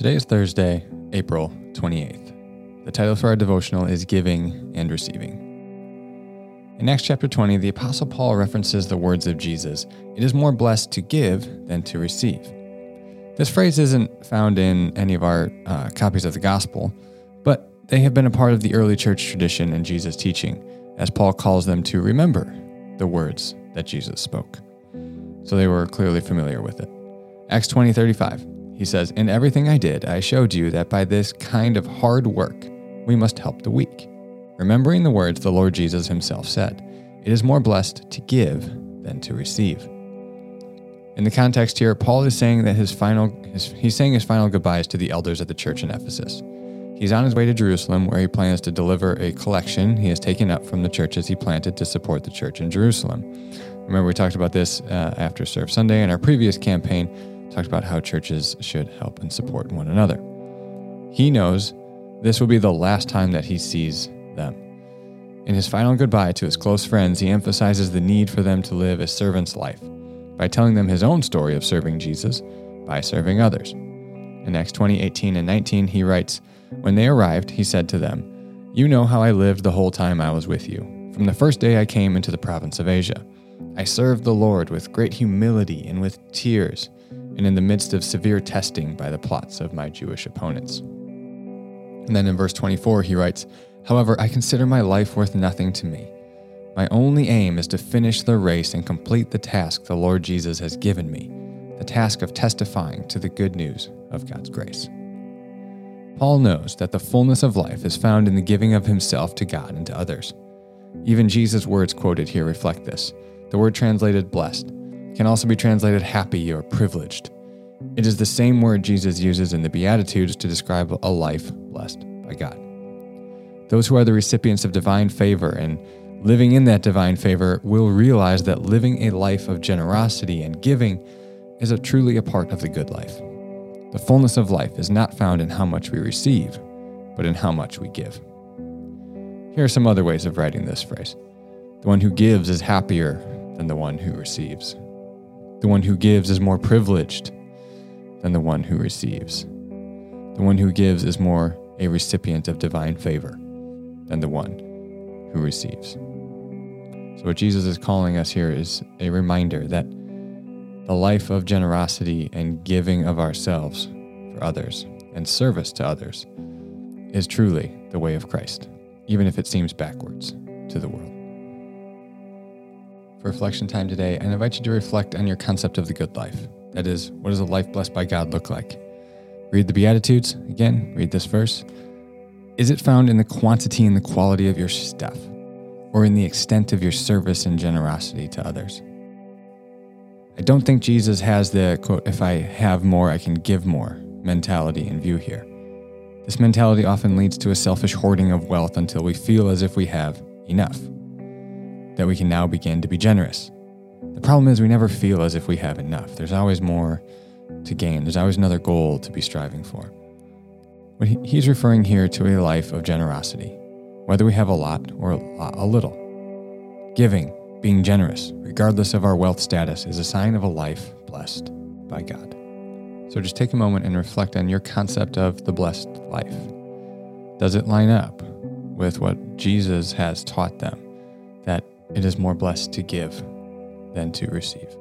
Today is Thursday, April 28th. The title for our devotional is Giving and Receiving. In Acts chapter 20, the Apostle Paul references the words of Jesus It is more blessed to give than to receive. This phrase isn't found in any of our uh, copies of the gospel, but they have been a part of the early church tradition and Jesus' teaching, as Paul calls them to remember the words that Jesus spoke. So they were clearly familiar with it. Acts 20 35. He says, In everything I did, I showed you that by this kind of hard work, we must help the weak. Remembering the words the Lord Jesus himself said, It is more blessed to give than to receive. In the context here, Paul is saying that his final his, he's saying his final goodbyes to the elders at the church in Ephesus. He's on his way to Jerusalem where he plans to deliver a collection he has taken up from the churches he planted to support the church in Jerusalem. Remember, we talked about this uh, after Serve Sunday in our previous campaign talked about how churches should help and support one another. He knows this will be the last time that he sees them. In his final goodbye to his close friends, he emphasizes the need for them to live a servant's life by telling them his own story of serving Jesus by serving others. In Acts 20, 18, and 19, he writes, When they arrived, he said to them, You know how I lived the whole time I was with you, from the first day I came into the province of Asia. I served the Lord with great humility and with tears and in the midst of severe testing by the plots of my Jewish opponents. And then in verse 24, he writes, However, I consider my life worth nothing to me. My only aim is to finish the race and complete the task the Lord Jesus has given me, the task of testifying to the good news of God's grace. Paul knows that the fullness of life is found in the giving of himself to God and to others. Even Jesus' words quoted here reflect this. The word translated blessed can also be translated happy or privileged. It is the same word Jesus uses in the Beatitudes to describe a life blessed by God. Those who are the recipients of divine favor and living in that divine favor will realize that living a life of generosity and giving is a truly a part of the good life. The fullness of life is not found in how much we receive, but in how much we give. Here are some other ways of writing this phrase The one who gives is happier than the one who receives. The one who gives is more privileged than the one who receives. The one who gives is more a recipient of divine favor than the one who receives. So, what Jesus is calling us here is a reminder that the life of generosity and giving of ourselves for others and service to others is truly the way of Christ, even if it seems backwards to the world for reflection time today, I invite you to reflect on your concept of the good life. That is, what does a life blessed by God look like? Read the Beatitudes. Again, read this verse. Is it found in the quantity and the quality of your stuff, or in the extent of your service and generosity to others? I don't think Jesus has the quote, if I have more, I can give more mentality in view here. This mentality often leads to a selfish hoarding of wealth until we feel as if we have enough that we can now begin to be generous. The problem is, we never feel as if we have enough. There's always more to gain, there's always another goal to be striving for. But he's referring here to a life of generosity, whether we have a lot or a little. Giving, being generous, regardless of our wealth status, is a sign of a life blessed by God. So just take a moment and reflect on your concept of the blessed life. Does it line up with what Jesus has taught them? That it is more blessed to give than to receive.